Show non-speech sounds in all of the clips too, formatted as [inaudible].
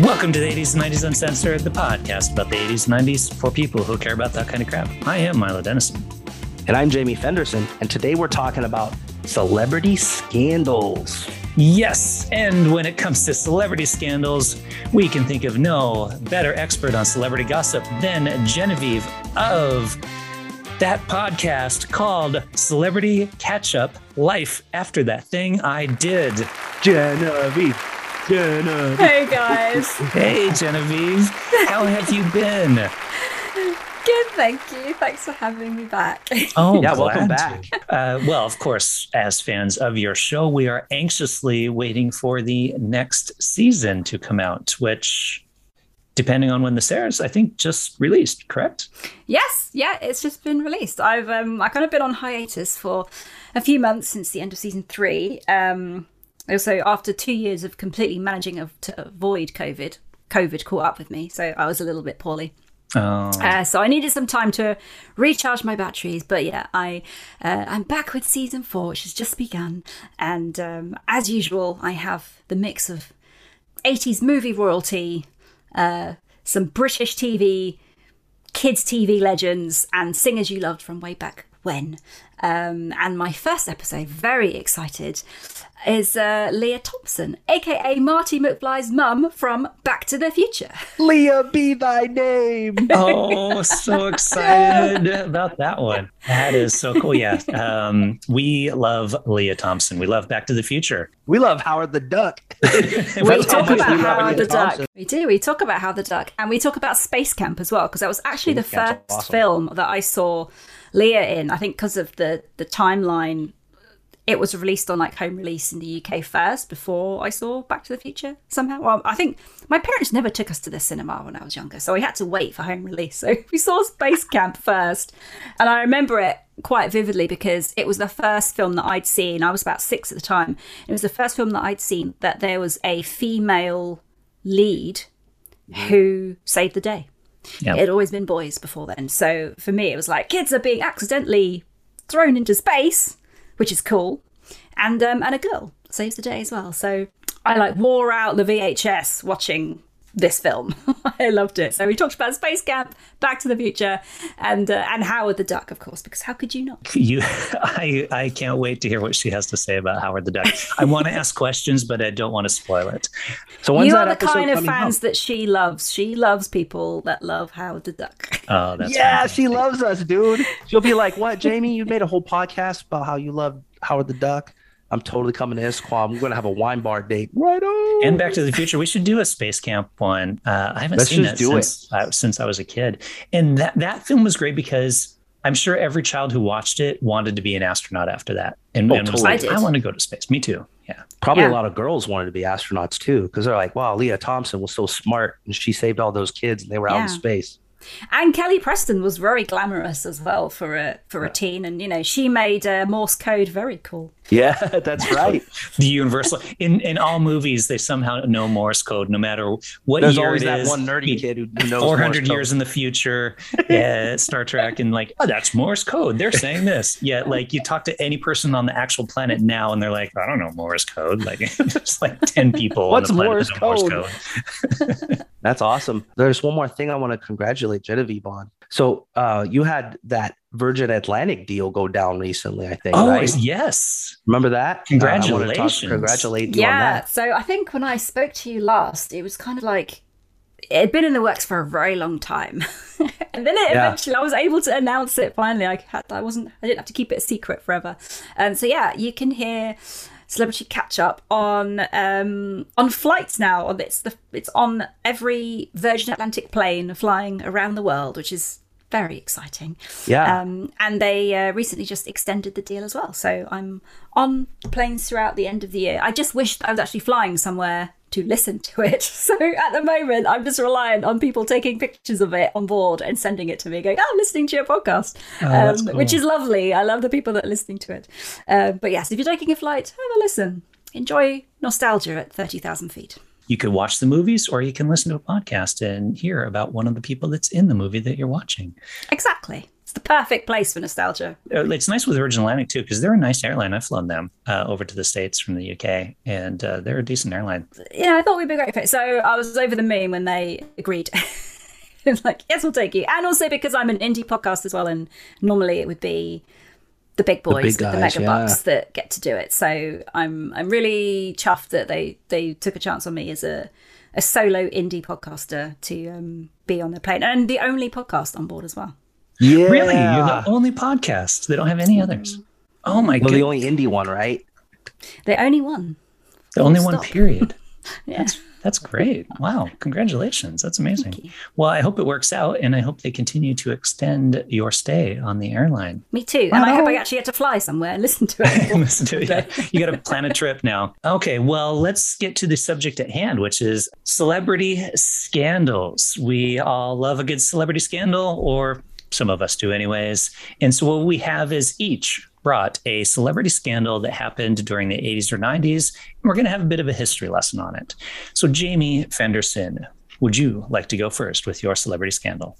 Welcome to the 80s and 90s Uncensored, the podcast about the 80s and 90s for people who care about that kind of crap. I am Milo Dennison. And I'm Jamie Fenderson. And today we're talking about celebrity scandals. Yes, and when it comes to celebrity scandals, we can think of no better expert on celebrity gossip than Genevieve of that podcast called Celebrity Catch Up Life After That Thing I Did. Genevieve. Genevieve. Hey guys. Hey, Genevieve. How have you been? Good, thank you. Thanks for having me back. [laughs] Oh, Yeah, welcome back. Uh, well, of course, as fans of your show, we are anxiously waiting for the next season to come out, which, depending on when this airs, I think just released, correct? yes, yeah, it's just been released. I've um I kind of been on hiatus for a few months since the end of season three. Um also after two years of completely managing of, to avoid COVID, COVID caught up with me, so I was a little bit poorly. Oh, Uh, so I needed some time to recharge my batteries. But yeah, I uh, I'm back with season four, which has just begun, and um, as usual, I have the mix of 80s movie royalty, uh, some British TV, kids TV legends, and singers you loved from way back when. Um, and my first episode, very excited, is uh, Lea Thompson, aka Marty McFly's mum from Back to the Future. [laughs] Leah be thy name. [laughs] oh, so [laughs] excited about that one. That is so cool. Yeah. Um, we love Lea Thompson. We love Back to the Future. We love Howard the Duck. we talk about we love Howard the Lea Duck. We do. We talk about Howard the Duck, and we talk about Space Camp as well, because that was actually Space the Camp's first awesome. film that I saw Leah in. I think because of the the timeline, it was released on like home release in the UK first before I saw Back to the Future. Somehow, well, I think my parents never took us to the cinema when I was younger, so we had to wait for home release. [laughs] So we saw Space Camp first, and I remember it quite vividly because it was the first film that I'd seen. I was about six at the time. It was the first film that I'd seen that there was a female lead who saved the day. Yeah. It had always been boys before then. So for me, it was like kids are being accidentally thrown into space, which is cool, and um, and a girl saves the day as well. So I like wore out the VHS watching this film. [laughs] I loved it. So we talked about Space Camp, Back to the Future, and uh, and Howard the Duck, of course, because how could you not? You, [laughs] I, I can't wait to hear what she has to say about Howard the Duck. I want to ask questions, but I don't want to spoil it. So when's you that are the kind of fans out? that she loves. She loves people that love Howard the Duck. Oh, that's yeah, fantastic. she loves us, dude. She'll be like, "What, Jamie? You made a whole podcast about how you love Howard the Duck." I'm totally coming to Isquam. We're gonna have a wine bar date. Right on. And Back to the Future, we should do a space camp one. Uh, I haven't Let's seen that do it. since I, since I was a kid, and that that film was great because I'm sure every child who watched it wanted to be an astronaut after that, and, Oh, and was like, I. I want to go to space. Me too. Yeah. Probably Yeah. a lot of girls wanted to be astronauts too, because they're like, "Wow, Lea Thompson was so smart, and she saved all those kids, and they were out in space." And Kelly Preston was very glamorous as well for a for a teen, and you know she made uh, Morse code very cool. Yeah, [laughs] that's right. The universal in in all movies, they somehow know Morse code, no matter what There's year always it that is. one nerdy kid who, knows Four Morse hundred code. years in the future, yeah, [laughs] Star Trek, and like, oh, that's Morse code. They're saying this. Yeah, like you talk to any person on the actual planet now, and they're like, I don't know Morse code. Like, [laughs] there's like ten people. What's on the planet Morse that know code? That's awesome. There's one more thing I want to congratulate Genevieve on. So uh, you had that Virgin Atlantic deal go down recently, I think. Oh right? yes, Remember that? Uh, I wanna talk- Congratulations. congratulate you on Yeah. that. So I think when I spoke to you last, it was kind of like it had been in the works for a very long time, [laughs] and then it Yeah. eventually I was able to announce it. Finally, I had I wasn't I didn't have to keep it a secret forever. And so yeah, you can hear celebrity catch up on um on flights now on it's the it's on every virgin atlantic plane flying around the world which is very exciting Yeah. um, and they uh, recently just extended the deal as well. So I'm on planes throughout the end of the year. I just wish I was actually flying somewhere to listen to it. [laughs] So at the moment, I'm just reliant on people taking pictures of it on board and sending it to me, going, "Oh, I'm listening to your podcast," Oh, um, cool. which is lovely. I love the people that are listening to it. Uh, but yes, if you're taking a flight, have a listen. Enjoy nostalgia at thirty thousand feet. You could watch the movies, or you can listen to a podcast and hear about one of the people that's in the movie that you're watching. Exactly. It's the perfect place for nostalgia. Uh, It's nice with Virgin Atlantic too, because they're a nice airline. I've flown them uh, over to the states from the UK, and uh, they're a decent airline. Yeah, I thought we'd be a great fit. So I was over the moon when they agreed. It's [laughs] like, yes, we'll take you. And also because I'm an indie podcast as well, and normally it would be the big boys big with the mega yeah. bucks that get to do it. So I'm I'm really chuffed that they they took a chance on me as a a solo indie podcaster to um, be on the plane and the only podcast on board as well. Yeah. Really, you're the only podcast. They don't have any others. Oh my well, god, the the, only indie one, right? The only one. The only full one. Period. [laughs] Yeah. That's that's great. Wow, congratulations. That's amazing. Well, I hope it works out, and I hope they continue to extend your stay on the airline. Me too. And I hope I actually get to fly somewhere and listen to [laughs] it. Listen to it. Yeah. You got to plan a trip now. Okay, well, let's get to the subject at hand, which is celebrity scandals. We all love a good celebrity scandal, or some of us do, anyways. And so, what we have is each brought a celebrity scandal that happened during the 80s or 90s, and we're going to have a bit of a history lesson on it. So, Jamie Fenderson, would you like to go first with your celebrity scandal?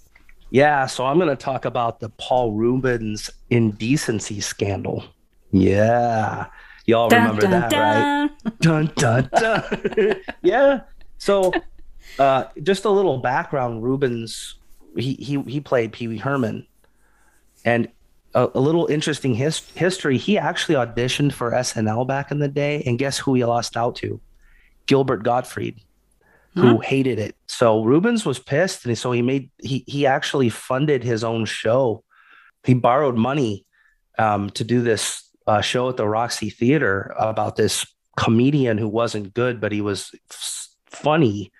Yeah, so I'm going to talk about the Paul Reubens indecency scandal. Yeah. Y'all Dun, remember dun, that, right? dun. Dun, dun, dun. [laughs] yeah. So, uh, just a little background Reubens, he, he, he played Pee Wee Herman. And a, a little interesting his, history he actually auditioned for SNL back in the day. And guess who he lost out to? Gilbert Gottfried who hated it. So Reubens was pissed, and so he made he he actually funded his own show. He borrowed money um, to do this uh, show at the Roxy Theater about this comedian who wasn't good, but he was f- funny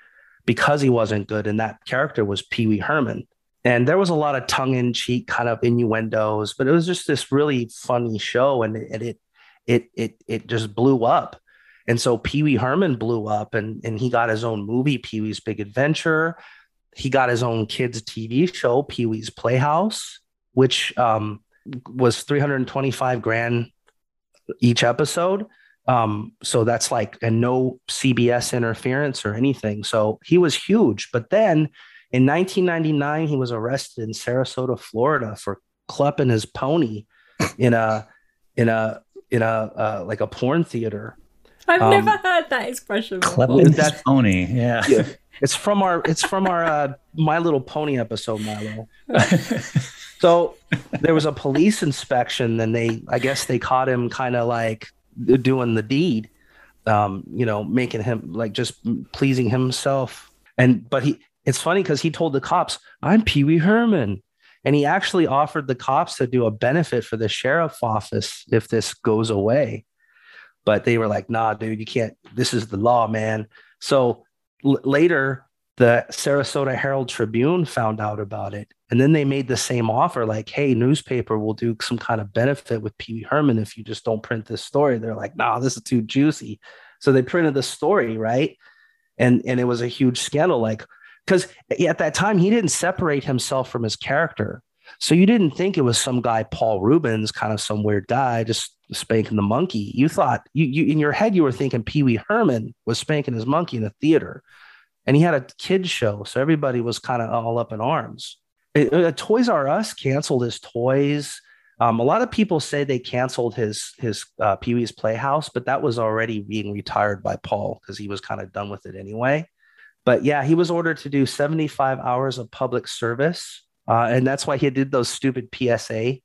because he wasn't good, and that character was Pee Wee Herman. And there was a lot of tongue in cheek kind of innuendos, but it was just this really funny show, and it it it it, it just blew up. And so Pee Wee Herman blew up and, and he got his own movie, Pee Wee's Big Adventure. He got his own kids' TV show, Pee Wee's Playhouse, which um, was 325 grand each episode. Um, so that's like, and no CBS interference or anything. So he was huge. But then in 1999, he was arrested in Sarasota, Florida for clupping his pony in a, in a, in a, uh, like a porn theater. I've Um, never heard that expression. before. Clepping his That- pony. Yeah. Yeah. It's from our it's from our uh, My Little Pony episode, Milo. [laughs] So there was a police inspection, and they I guess they caught him kind of like doing the deed, um, you know, making him like just pleasing himself. And but he it's funny because he told the cops, "I'm Pee Wee Herman." And he actually offered the cops to do a benefit for the sheriff's office if this goes away. But they were like, nah, dude, you can't. This is the law, man. So l- later, the Sarasota Herald Tribune found out about it. And then they made the same offer like, hey, newspaper will do some kind of benefit with Pee Wee Herman if you just don't print this story. They're like, nah, this is too juicy. So they printed the story, right? And and it was a huge scandal. Like, because at that time he didn't separate himself from his character. So you didn't think it was some guy, Paul Reubens, kind of some weird guy just spanking the monkey. You thought you, you in your head you were thinking Pee Wee Herman was spanking his monkey in a theater, and he had a kids show, so everybody was kind of all up in arms. It- Toys R Us canceled his toys. Um, a lot of people say they canceled his his uh, Pee Wee's Playhouse, but that was already being retired by Paul because he was kind of done with it anyway. But yeah, he was ordered to do 75 hours of public service. Uh, and that's why he did those stupid PSA,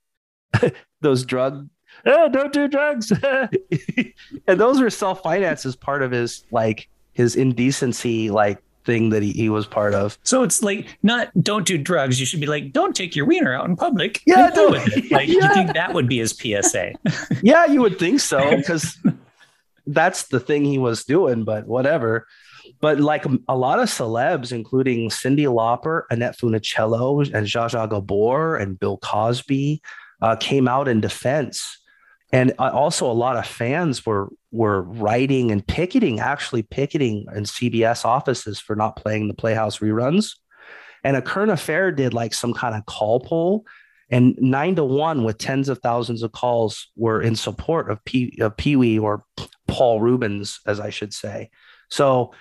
[laughs] those drug, oh, don't do drugs. [laughs] and those were self financed as part of his like his indecency like thing that he, he was part of. So it's like not don't do drugs. You should be like don't take your wiener out in public. Yeah, don't- it. Like you [laughs] think that would be his PSA? yeah, you would think so because that's the thing he was doing, but whatever. But like a lot of celebs, including Cyndi Lauper, Annette Funicello, and Zsa Zsa Gabor, and Bill Cosby, uh, came out in defense. And uh, also, a lot of fans were were writing and picketing, actually picketing in CBS offices for not playing the Playhouse reruns. And a current affair did like some kind of call poll, and nine to one with tens of thousands of calls were in support of of Pee Wee or Paul Reubens, as I should say. So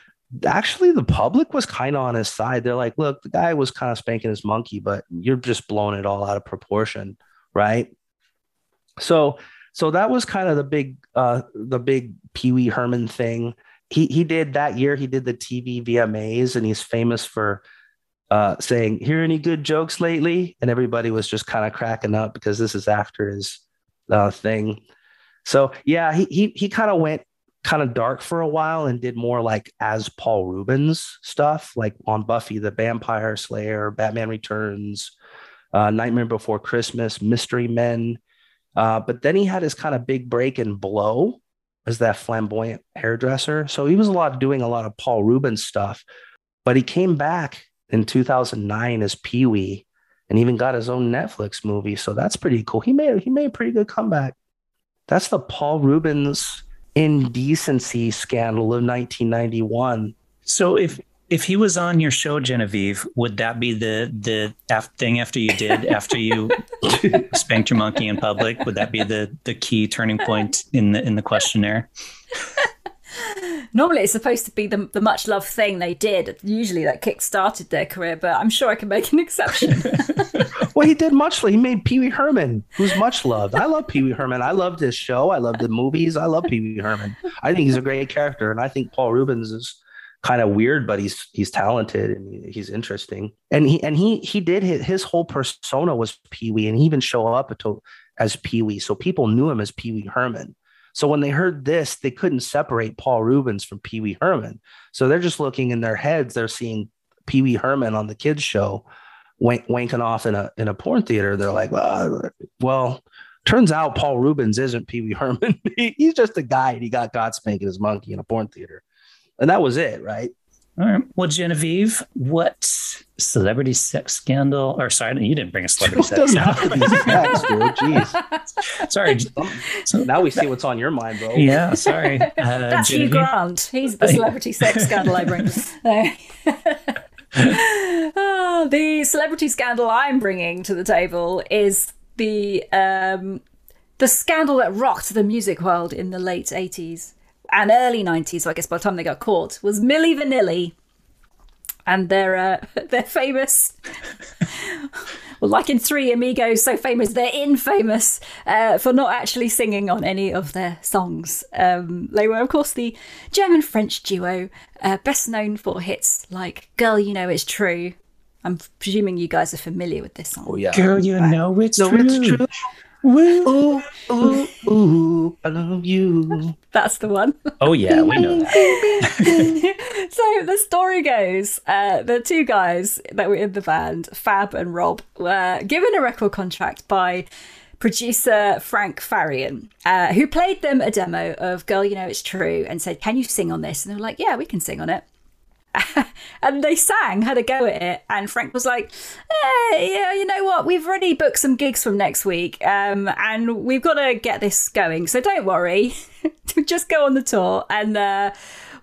actually the public was kind of on his side. They're like, look, the guy was kind of spanking his monkey, but you're just blowing it all out of proportion, right? So so that was kind of the big uh the big Pee Wee Herman thing. He he did that year, he did the TV VMAs, and he's famous for uh saying, Hear any good jokes lately? And everybody was just kind of cracking up because this is after his uh thing. So yeah, he he he kind of went kind of dark for a while and did more like as Paul Reubens stuff, like on Buffy the Vampire Slayer, Batman Returns, uh, Nightmare Before Christmas, Mystery Men. Uh, but then he had his kind of big break in Blow as that flamboyant hairdresser. So he was a lot doing a lot of Paul Reubens stuff. But he came back in 2009 as Pee Wee and even got his own Netflix movie. So that's pretty cool. He made he made a pretty good comeback. That's the Paul Reubens indecency scandal of 1991. So if if he was on your show, Genevieve, would that be the the af- thing after you did after you [laughs] spanked your monkey in public? Would that be the the key turning point in the in the questionnaire? Normally, it's supposed to be the, the much loved thing they did. Usually, that kick started their career, but I'm sure I can make an exception. [laughs] well, he did much. He made Pee Wee Herman, who's much loved. I love Pee Wee Herman. I love this show. I love the movies. I love Pee Wee Herman. I think he's a great character, and I think Paul Reubens is kind of weird, but he's he's talented and he's interesting. And he and he he did his, his whole persona was Pee Wee, and he even show up as Pee Wee, so people knew him as Pee Wee Herman. So when they heard this, they couldn't separate Paul Reubens from Pee Wee Herman. So they're just looking in their heads. They're seeing Pee Wee Herman on the kids show, wank, wanking off in a in a porn theater. They're like, well, well turns out Paul Reubens isn't Pee Wee Herman. [laughs] he, he's just a guy, and he got God spanking his monkey in a porn theater, and that was it, right? All right. Well, Genevieve, what celebrity sex scandal? Or sorry, you didn't bring a celebrity sex scandal. facts, dude. [laughs] Jeez. Sorry. So now we see what's on your mind, bro. Yeah. Sorry. [laughs] Uh, That's Genevieve. Hugh Grant. He's the celebrity sex [laughs] scandal I bring. oh, the celebrity scandal I'm bringing to the table is the um, the scandal that rocked the music world in the late 80s and early 90s, so I guess by the time they got caught, was Milli Vanilli. And they're, uh, [laughs] they're famous. [laughs] well, like in Three Amigos, so famous, they're infamous uh, for not actually singing on any of their songs. Um, they were, of course, the German French duo, uh, best known for hits like Girl, You Know It's True. I'm presuming you guys are familiar with this song. Oh, yeah. Girl, You Know It's no, True. It's true. Ooh, ooh, ooh, I love you. That's the one. Oh yeah, we know that. [laughs] so the story goes, uh, the two guys that were in the band, Fab and Rob, were given a record contract by producer Frank Farian, uh, who played them a demo of "Girl, You Know It's True" and said, "Can you sing on this?" And they were like, "Yeah, we can sing on it." [laughs] and they sang, had a go at it, and Frank was like, "Hey, yeah, you know what? We've already booked some gigs from next week, um, and we've got to get this going. So don't worry, [laughs] just go on the tour, and uh,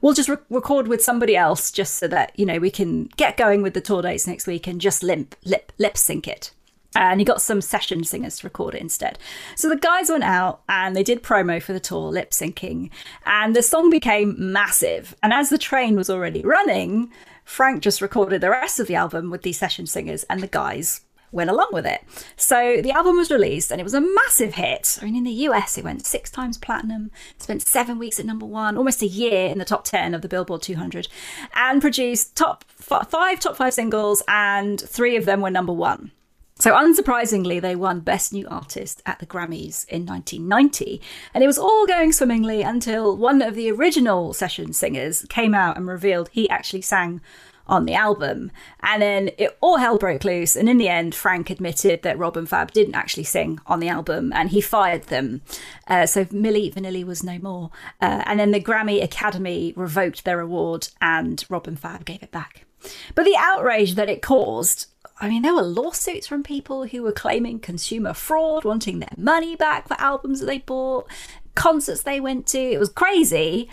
we'll just re- record with somebody else, just so that you know we can get going with the tour dates next week and just limp lip lip sync it." Uh, and he got some session singers to record it instead. So the guys went out and they did promo for the tour, lip syncing, and the song became massive. And as the train was already running, Frank just recorded the rest of the album with these session singers, and the guys went along with it. So the album was released and it was a massive hit. I mean, in the US, it went six times platinum, spent seven weeks at number one, almost a year in the top 10 of the Billboard 200, and produced top f- five top five singles, and three of them were number one. So, unsurprisingly, they won Best New Artist at the Grammys in 1990. And it was all going swimmingly until one of the original session singers came out and revealed he actually sang on the album. And then it all hell broke loose. And in the end, Frank admitted that Rob and Fab didn't actually sing on the album and he fired them. Uh, so Milli Vanilli was no more. Uh, and then the Grammy Academy revoked their award and Rob and Fab gave it back. But the outrage that it caused I mean, there were lawsuits from people who were claiming consumer fraud, wanting their money back for albums that they bought, concerts they went to. It was crazy.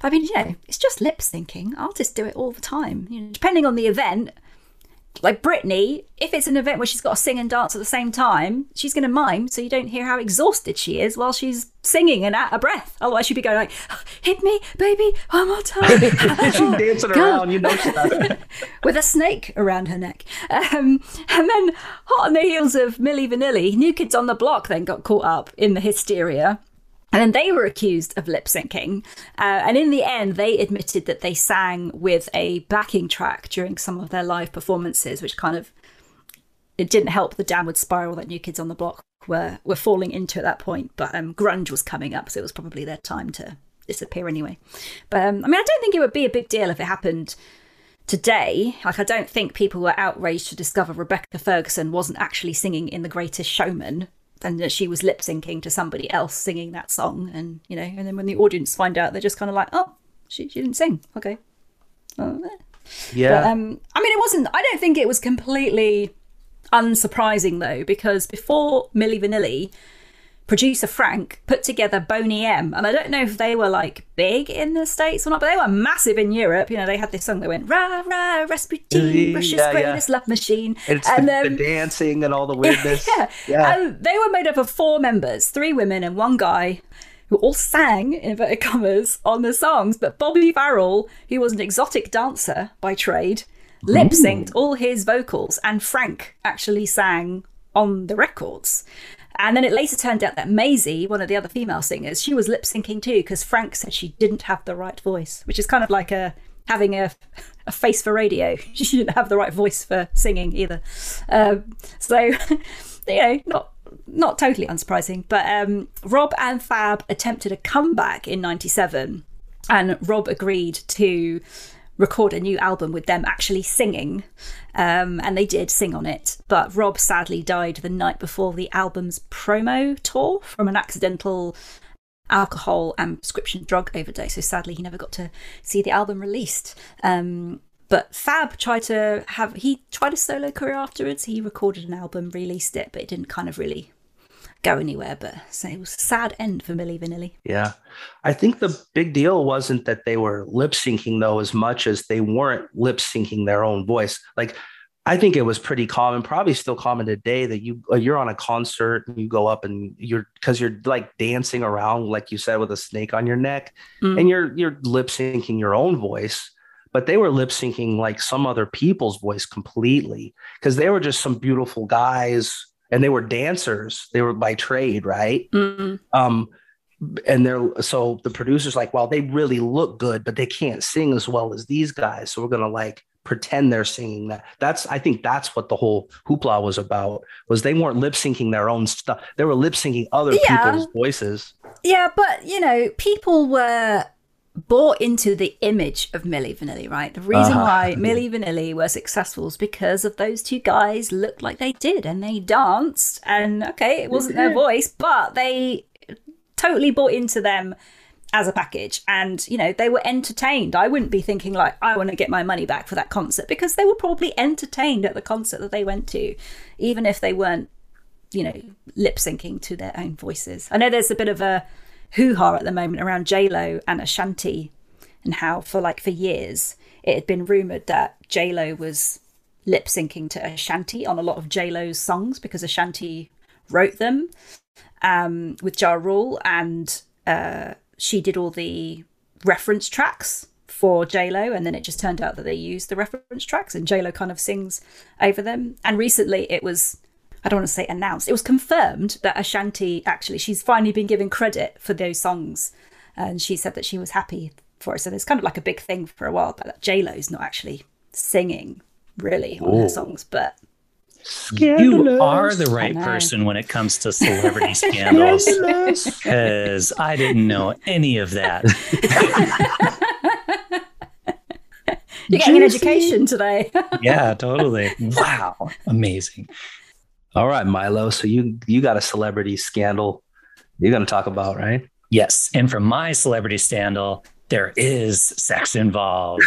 I mean, you know, it's just lip syncing. Artists do it all the time. You know, depending on the event, like Britney, if it's an event where she's got to sing and dance at the same time, she's going to mime so you don't hear how exhausted she is while she's singing and out of breath. Otherwise, she'd be going like, [gasps] "Hit me, baby, one more time." [laughs] she's dancing around, you know, not- [laughs] with a snake around her neck. Um, and then, hot on the heels of Milli Vanilli, New Kids on the Block then got caught up in the hysteria. And then they were accused of lip syncing. Uh, and in the end, they admitted that they sang with a backing track during some of their live performances, which kind of it didn't help the downward spiral that New Kids on the Block were were falling into at that point. But um, grunge was coming up, so it was probably their time to disappear anyway. But um, I mean, I don't think it would be a big deal if it happened today. Like, I don't think people were outraged to discover Rebecca Ferguson wasn't actually singing in The Greatest Showman and that she was lip syncing to somebody else singing that song. And, you know, and then when the audience find out, they're just kind of like, oh, she, she didn't sing. Okay. Oh, eh. yeah. But, um, I mean, it wasn't, I don't think it was completely unsurprising though, because before Milli Vanilli, producer Frank put together Boney M. And I don't know if they were like big in the States or not, but they were massive in Europe. You know, they had this song that went, rah, rah, Rasputin, Russia's Yeah, yeah. love machine. it's and the, um, the dancing and all the [laughs] weirdness. yeah. Yeah. And they were made up of four members, three women and one guy, who all sang, in inverted commas, on the songs. But Bobby Farrell, who was an exotic dancer by trade, lip synced all his vocals, and Frank actually sang on the records. And then it later turned out that Maizie, one of the other female singers, she was lip syncing too because Frank said she didn't have the right voice, which is kind of like a having a, a face for radio. [laughs] She didn't have the right voice for singing either. Um, so, [laughs] you know, not not totally unsurprising. But um, Rob and Fab attempted a comeback in '97, and Rob agreed to record a new album with them actually singing. Um, and they did sing on it. But Rob sadly died the night before the album's promo tour from an accidental alcohol and prescription drug overdose. So sadly, he never got to see the album released. Um, but Fab tried to have, he tried a solo career afterwards. He recorded an album, released it, but it didn't kind of really go anywhere. But so it was a sad end for Milli Vanilli. Yeah. I think the big deal wasn't that they were lip syncing though, as much as they weren't lip syncing their own voice. Like, I think it was pretty common, probably still common today that you uh, you're on a concert and you go up and you're because you're like dancing around, like you said, with a snake on your neck, Mm. and you're you're lip syncing your own voice. But they were lip syncing like some other people's voice completely because they were just some beautiful guys and they were dancers. They were by trade, right? Mm. um and they're so the producer's like well they really look good but they can't sing as well as these guys so we're gonna like pretend they're singing that that's i think that's what the whole hoopla was about was they weren't lip syncing their own stuff they were lip syncing other Yeah. people's voices Yeah, but you know, people were bought into the image of Milli Vanilli, right? The reason Uh-huh. why [laughs] Milli Vanilli were successful is because of those two guys looked like they did and they danced. And okay, it wasn't their voice, but they totally bought into them as a package and you know they were entertained i wouldn't be thinking like i want to get my money back for that concert because they were probably entertained at the concert that they went to even if they weren't you know lip syncing to their own voices i know there's a bit of a hoo-ha at the moment around j-lo and ashanti and how for like for years it had been rumored that j-lo was lip syncing to ashanti on a lot of j-lo's songs because ashanti wrote them um, with Ja Rule, and uh, she did all the reference tracks for J Lo, and then it just turned out that they used the reference tracks, and J Lo kind of sings over them. And recently, it was I don't want to say announced, it was confirmed that Ashanti actually she's finally been given credit for those songs, and she said that she was happy for it. So there's kind of like a big thing for a while, but that J Lo's not actually singing really on her Ooh. songs, but You are the right person when it comes to [laughs] celebrity scandals because I didn't know any of that. [laughs] you're getting an education today. [laughs] Yeah, totally. Wow. Amazing. All right milo so you you got a celebrity scandal you're gonna talk about right Yes. And for my celebrity scandal, there is sex involved.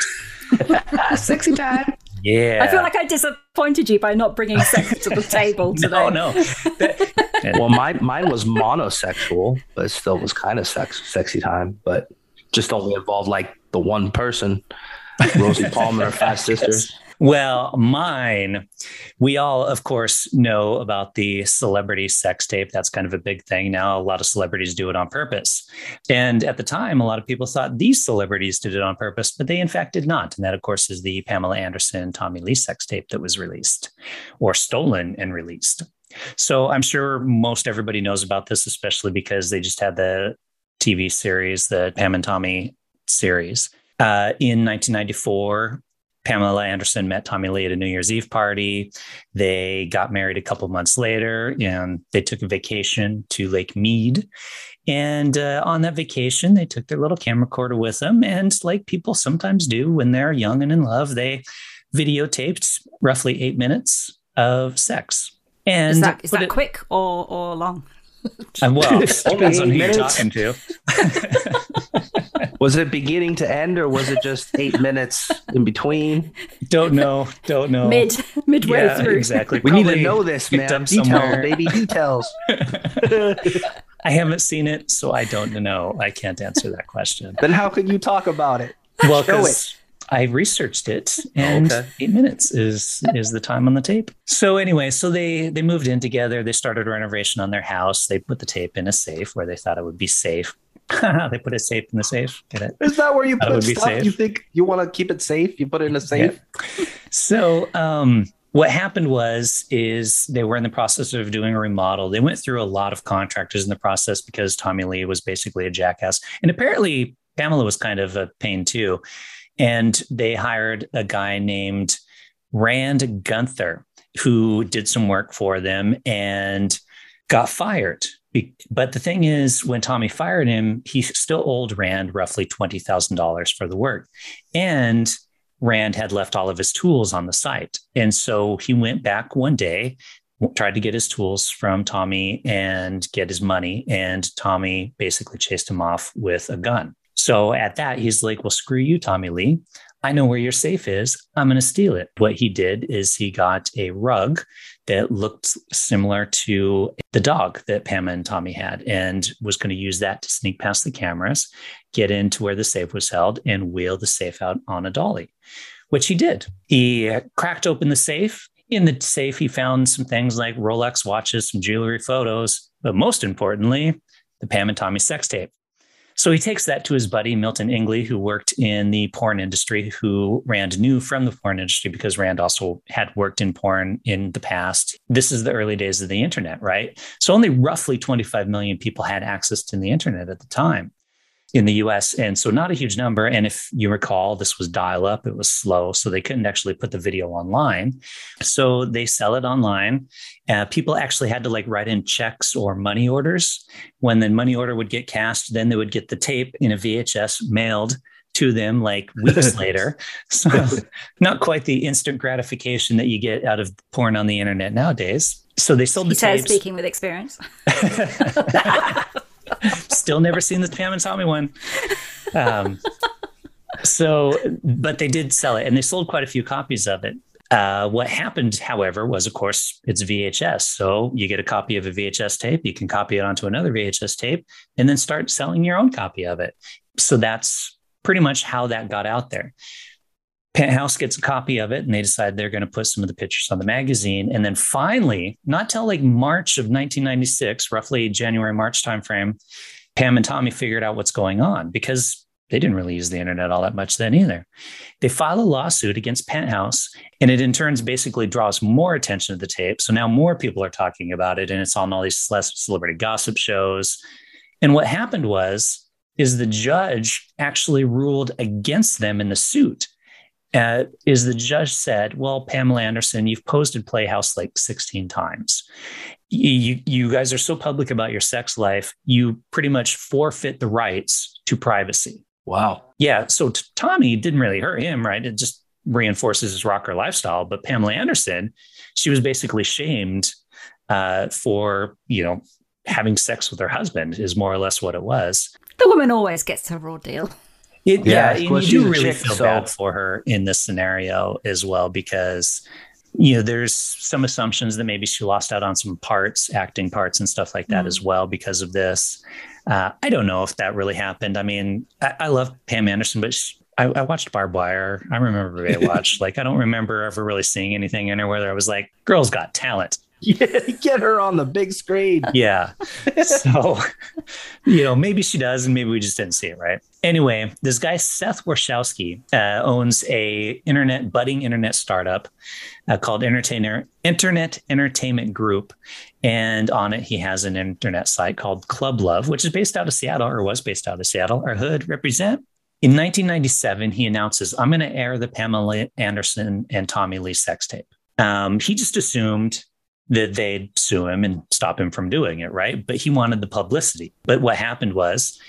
[laughs] sexy time Yeah. I feel like I disappointed you by not bringing sex to the table [laughs] today. no, no. [laughs] Well, my mine was monosexual, but it still was kind of sex, sexy time, but just only involved like the one person, Rosie Palmer and her five sisters. Well, mine, we all, of course, know about the celebrity sex tape. That's kind of a big thing now. A lot of celebrities do it on purpose. And at the time, a lot of people thought these celebrities did it on purpose, but they in fact did not. And that, of course, is the Pamela Anderson, Tommy Lee sex tape that was released or stolen and released. So I'm sure most everybody knows about this, especially because they just had the TV series, the Pam and Tommy series. Uh, in 1994, Pamela Anderson met Tommy Lee at a New Year's Eve party. They got married a couple months later and they took a vacation to Lake Mead. And uh, on that vacation, they took their little camera recorder with them. And like people sometimes do when they're young and in love, they videotaped roughly eight minutes of sex. And is that, is that it- quick or, or long? [laughs] And well, depends on who you're talking to. Was it beginning to end or was it just eight [laughs] minutes in between? Don't know. Don't know. Mid midway yeah, through. exactly. We need to know this, picked man. Details, somewhere. baby, details. [laughs] I haven't seen it, so I don't know. I can't answer that question. then how could you talk about it? Well, Show because I researched it, and Okay. eight minutes is is the time on the tape. So anyway, so they they moved in together. They started a renovation on their house. They put the tape in a safe where they thought it would be safe. [laughs] they put a safe in the safe. Get it? Is that where you put stuff? safe. You think you want to keep it safe? You put it in a safe? So um, what happened was is they were in the process of doing a remodel. They went through a lot of contractors in the process because Tommy Lee was basically a jackass, and apparently Pamela was kind of a pain too. And they hired a guy named Rand Gunther who did some work for them and got fired. But the thing is, when Tommy fired him, he still owed Rand roughly $20,000 for the work. And Rand had left all of his tools on the site. And so he went back one day, tried to get his tools from Tommy and get his money. And Tommy basically chased him off with a gun. So at that, he's like, Well, screw you, Tommy Lee. I know where your safe is. I'm going to steal it. What he did is he got a rug that looked similar to the dog that Pam and Tommy had and was going to use that to sneak past the cameras, get into where the safe was held, and wheel the safe out on a dolly, which he did. He cracked open the safe. In the safe, he found some things like Rolex watches, some jewelry photos, but most importantly, the Pam and Tommy sex tape. So he takes that to his buddy, Milton Ingley, who worked in the porn industry, who Rand knew from the porn industry because Rand also had worked in porn in the past. This is the early days of the internet, right? So only roughly 25 million people had access to the internet at the time in the US. And so not a huge number. And if you recall, this was dial up, it was slow. So they couldn't actually put the video online. So they sell it online. Uh, people actually had to like write in checks or money orders. When the money order would get cashed, then they would get the tape in a VHS mailed to them like weeks [laughs] later. So [laughs] not quite the instant gratification that you get out of porn on the internet nowadays. So they sold the He says, tapes. speaking with experience. [laughs] Still never seen the Pam and Tommy one. Um, so, but they did sell it, and they sold quite a few copies of it. Uh, what happened, however, was of course it's VHS. So you get a copy of a VHS tape, you can copy it onto another VHS tape, and then start selling your own copy of it. So that's pretty much how that got out there. Penthouse gets a copy of it and they decide they're going to put some of the pictures on the magazine. And then finally, not till like March of 1996, roughly January, March timeframe, Pam and Tommy figured out what's going on because they didn't really use the internet all that much then either. They file a lawsuit against Penthouse, and it in turns basically draws more attention to the tape. So now more people are talking about it, and it's on all these celebrity gossip shows. And what happened was, is the judge actually ruled against them in the suit uh, is the judge said, "Well, Pamela Anderson, you've posted Playhouse like 16 times. You you guys are so public about your sex life, you pretty much forfeit the rights to privacy." Wow. Yeah, so t- Tommy didn't really hurt him, right? It just reinforces his rocker lifestyle. But Pamela Anderson, she was basically shamed uh, for you know having sex with her husband, is more or less what it was. The woman always gets a raw deal. It, Yeah, yeah, and you do really feel so- bad for her in this scenario as well because you know there's some assumptions that maybe she lost out on some parts, acting parts, and stuff like that Mhm. as well because of this. Uh, I don't know if that really happened. I mean, I, I love Pam Anderson, but she, I, I watched Barb Wire. I remember Baywatch. [laughs] like I don't remember ever really seeing anything in her where I was like, "Girl's got talent." Yeah, [laughs] get her on the big screen. Yeah. [laughs] so, you know, maybe she does, and maybe we just didn't see it, right? Anyway, this guy Seth Warshavsky uh, owns a internet budding internet startup uh, called Entertainer Internet Entertainment Group, and on it he has an internet site called Club Love, which is based out of Seattle or was based out of Seattle. Our hood represent. In 1997, he announces, "I'm going to air the Pamela Anderson and Tommy Lee sex tape." Um, he just assumed that they'd sue him and stop him from doing it, right? But he wanted the publicity. But what happened was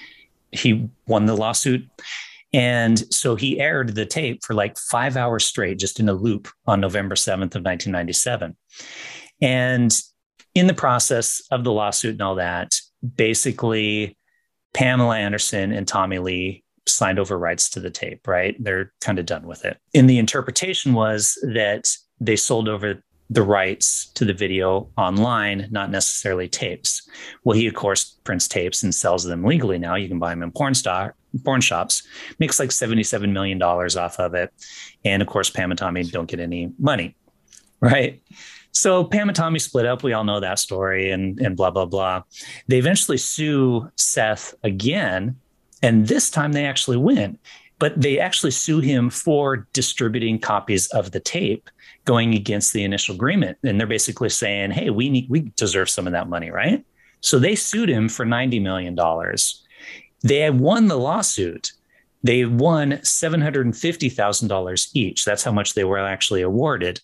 he won the lawsuit. And so he aired the tape for like five hours straight, just in a loop on November 7th of 1997. And in the process of the lawsuit and all that, basically Pamela Anderson and Tommy Lee signed over rights to the tape, right? They're kind of done with it. And the interpretation was that they sold over the rights to the video online, not necessarily tapes. Well, he of course prints tapes and sells them legally now. You can buy them in porn star porn shops. Makes like seventy-seven million dollars off of it, and of course Pam and Tommy don't get any money, right? So Pam and Tommy split up. We all know that story, and and blah blah blah. They eventually sue Seth again, and this time they actually win. But they actually sue him for distributing copies of the tape going against the initial agreement. And they're basically saying, hey, we need we deserve some of that money, right? So they sued him for $90 million. They had won the lawsuit. They won $750,000 each. That's how much they were actually awarded.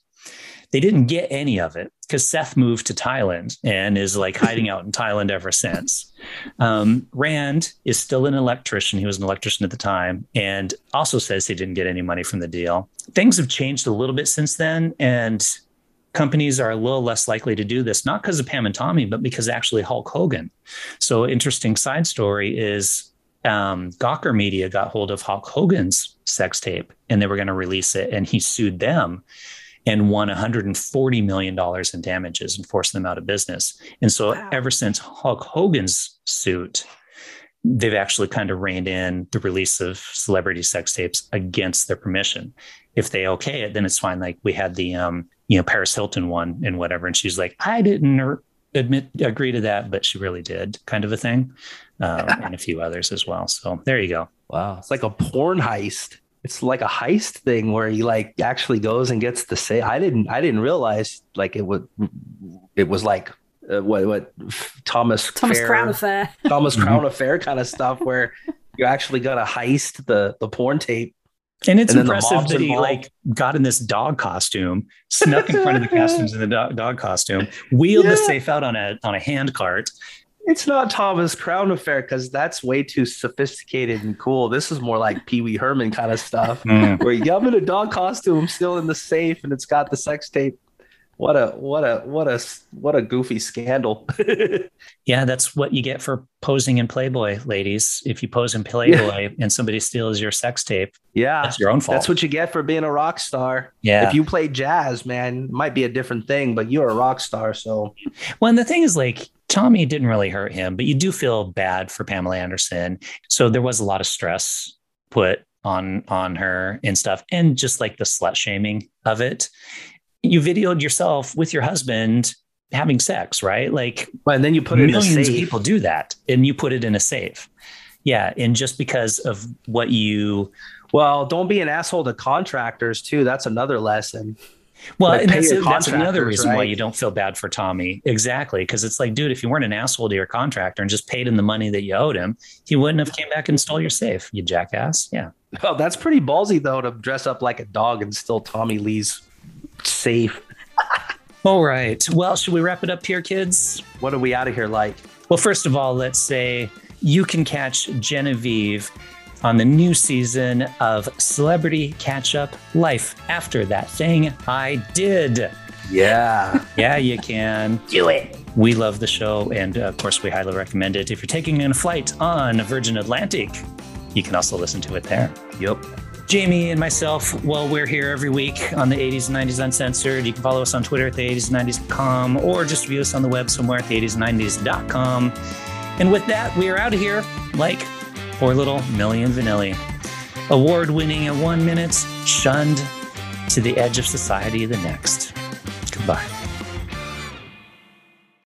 They didn't get any of it because Seth moved to Thailand and is like hiding out in Thailand ever since. Um, Rand is still an electrician. He was an electrician at the time and also says he didn't get any money from the deal. Things have changed a little bit since then. And companies are a little less likely to do this, not because of Pam and Tommy, but because actually Hulk Hogan. So, interesting side story is um, Gawker Media got hold of Hulk Hogan's sex tape and they were going to release it, and he sued them and won $140 million in damages and forced them out of business. And so, wow. ever since Hulk Hogan's suit, they've actually kind of reined in the release of celebrity sex tapes against their permission. If they okay it, then it's fine. Like we had the, um, you know, Paris Hilton one and whatever. And she's like, I didn't admit, agree to that, but she really did kind of a thing. Uh, and a few others as well. So there you go. Wow. It's like a porn heist it's like a heist thing where he like actually goes and gets the say. I didn't I didn't realize like it would it was like uh, what what Thomas Thomas Fair, Crown affair [laughs] Thomas Crown affair kind of stuff where you actually got to heist the the porn tape. And it's and impressive that he involved. like got in this dog costume, snuck in front of the [laughs] costumes in the dog, dog costume, wheeled yeah. the safe out on a on a hand cart, it's not Thomas Crown affair because that's way too sophisticated and cool. This is more like Pee Wee Herman kind of stuff, mm. where you have in a dog costume, still in the safe, and it's got the sex tape. What a what a what a what a goofy scandal. [laughs] yeah, that's what you get for posing in Playboy, ladies. If you pose in Playboy yeah. and somebody steals your sex tape, yeah, that's your own fault. That's what you get for being a rock star. Yeah. If you play jazz, man, might be a different thing, but you're a rock star. So, well, and the thing is, like, Tommy didn't really hurt him, but you do feel bad for Pamela Anderson. So there was a lot of stress put on on her and stuff, and just like the slut shaming of it. You videoed yourself with your husband having sex, right? Like, and then you put it millions in a safe. of people do that, and you put it in a safe. Yeah, and just because of what you well, don't be an asshole to contractors too. That's another lesson. Well, and that's, that's another reason right? why you don't feel bad for Tommy. Exactly. Because it's like, dude, if you weren't an asshole to your contractor and just paid him the money that you owed him, he wouldn't have came back and stole your safe, you jackass. Yeah. Well, that's pretty ballsy though to dress up like a dog and steal Tommy Lee's safe. [laughs] all right. Well, should we wrap it up here, kids? What are we out of here like? Well, first of all, let's say you can catch Genevieve on the new season of Celebrity Catch Up Life After That Thing I Did. Yeah. [laughs] yeah, you can. Do it. We love the show, and uh, of course, we highly recommend it. If you're taking a flight on Virgin Atlantic, you can also listen to it there. Yep. Jamie and myself, well, we're here every week on the 80s and 90s Uncensored. You can follow us on Twitter at the 80s and 90s.com or just view us on the web somewhere at the 80s and 90s.com. And with that, we are out of here like Poor little Milli and Vanilli. Award winning in one minute, shunned to the edge of society the next.